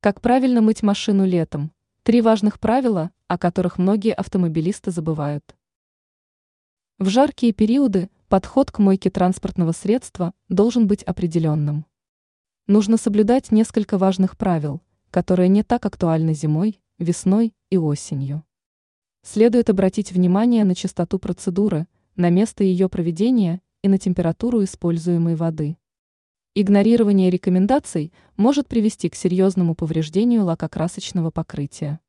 Как правильно мыть машину летом? Три важных правила, о которых многие автомобилисты забывают. В жаркие периоды подход к мойке транспортного средства должен быть определенным. Нужно соблюдать несколько важных правил, которые не так актуальны зимой, весной и осенью. Следует обратить внимание на частоту процедуры, на место ее проведения и на температуру используемой воды. Игнорирование рекомендаций может привести к серьезному повреждению лакокрасочного покрытия.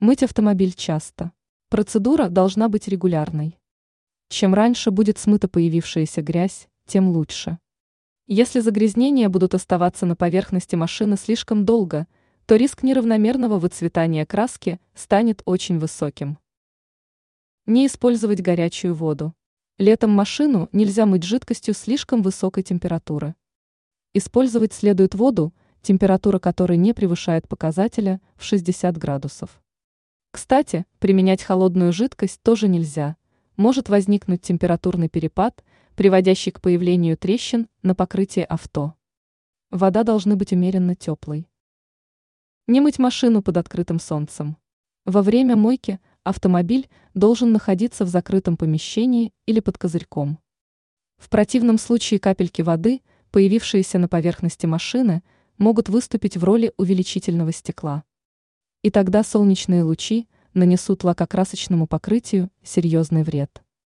Мыть автомобиль часто. Процедура должна быть регулярной. Чем раньше будет смыта появившаяся грязь, тем лучше. Если загрязнения будут оставаться на поверхности машины слишком долго, то риск неравномерного выцветания краски станет очень высоким. Не использовать горячую воду. Летом машину нельзя мыть жидкостью слишком высокой температуры. Использовать следует воду, температура которой не превышает показателя в 60 градусов. Кстати, применять холодную жидкость тоже нельзя. Может возникнуть температурный перепад, приводящий к появлению трещин на покрытии авто. Вода должна быть умеренно теплой. Не мыть машину под открытым солнцем. Во время мойки – автомобиль должен находиться в закрытом помещении или под козырьком. В противном случае капельки воды, появившиеся на поверхности машины, могут выступить в роли увеличительного стекла. И тогда солнечные лучи нанесут лакокрасочному покрытию серьезный вред.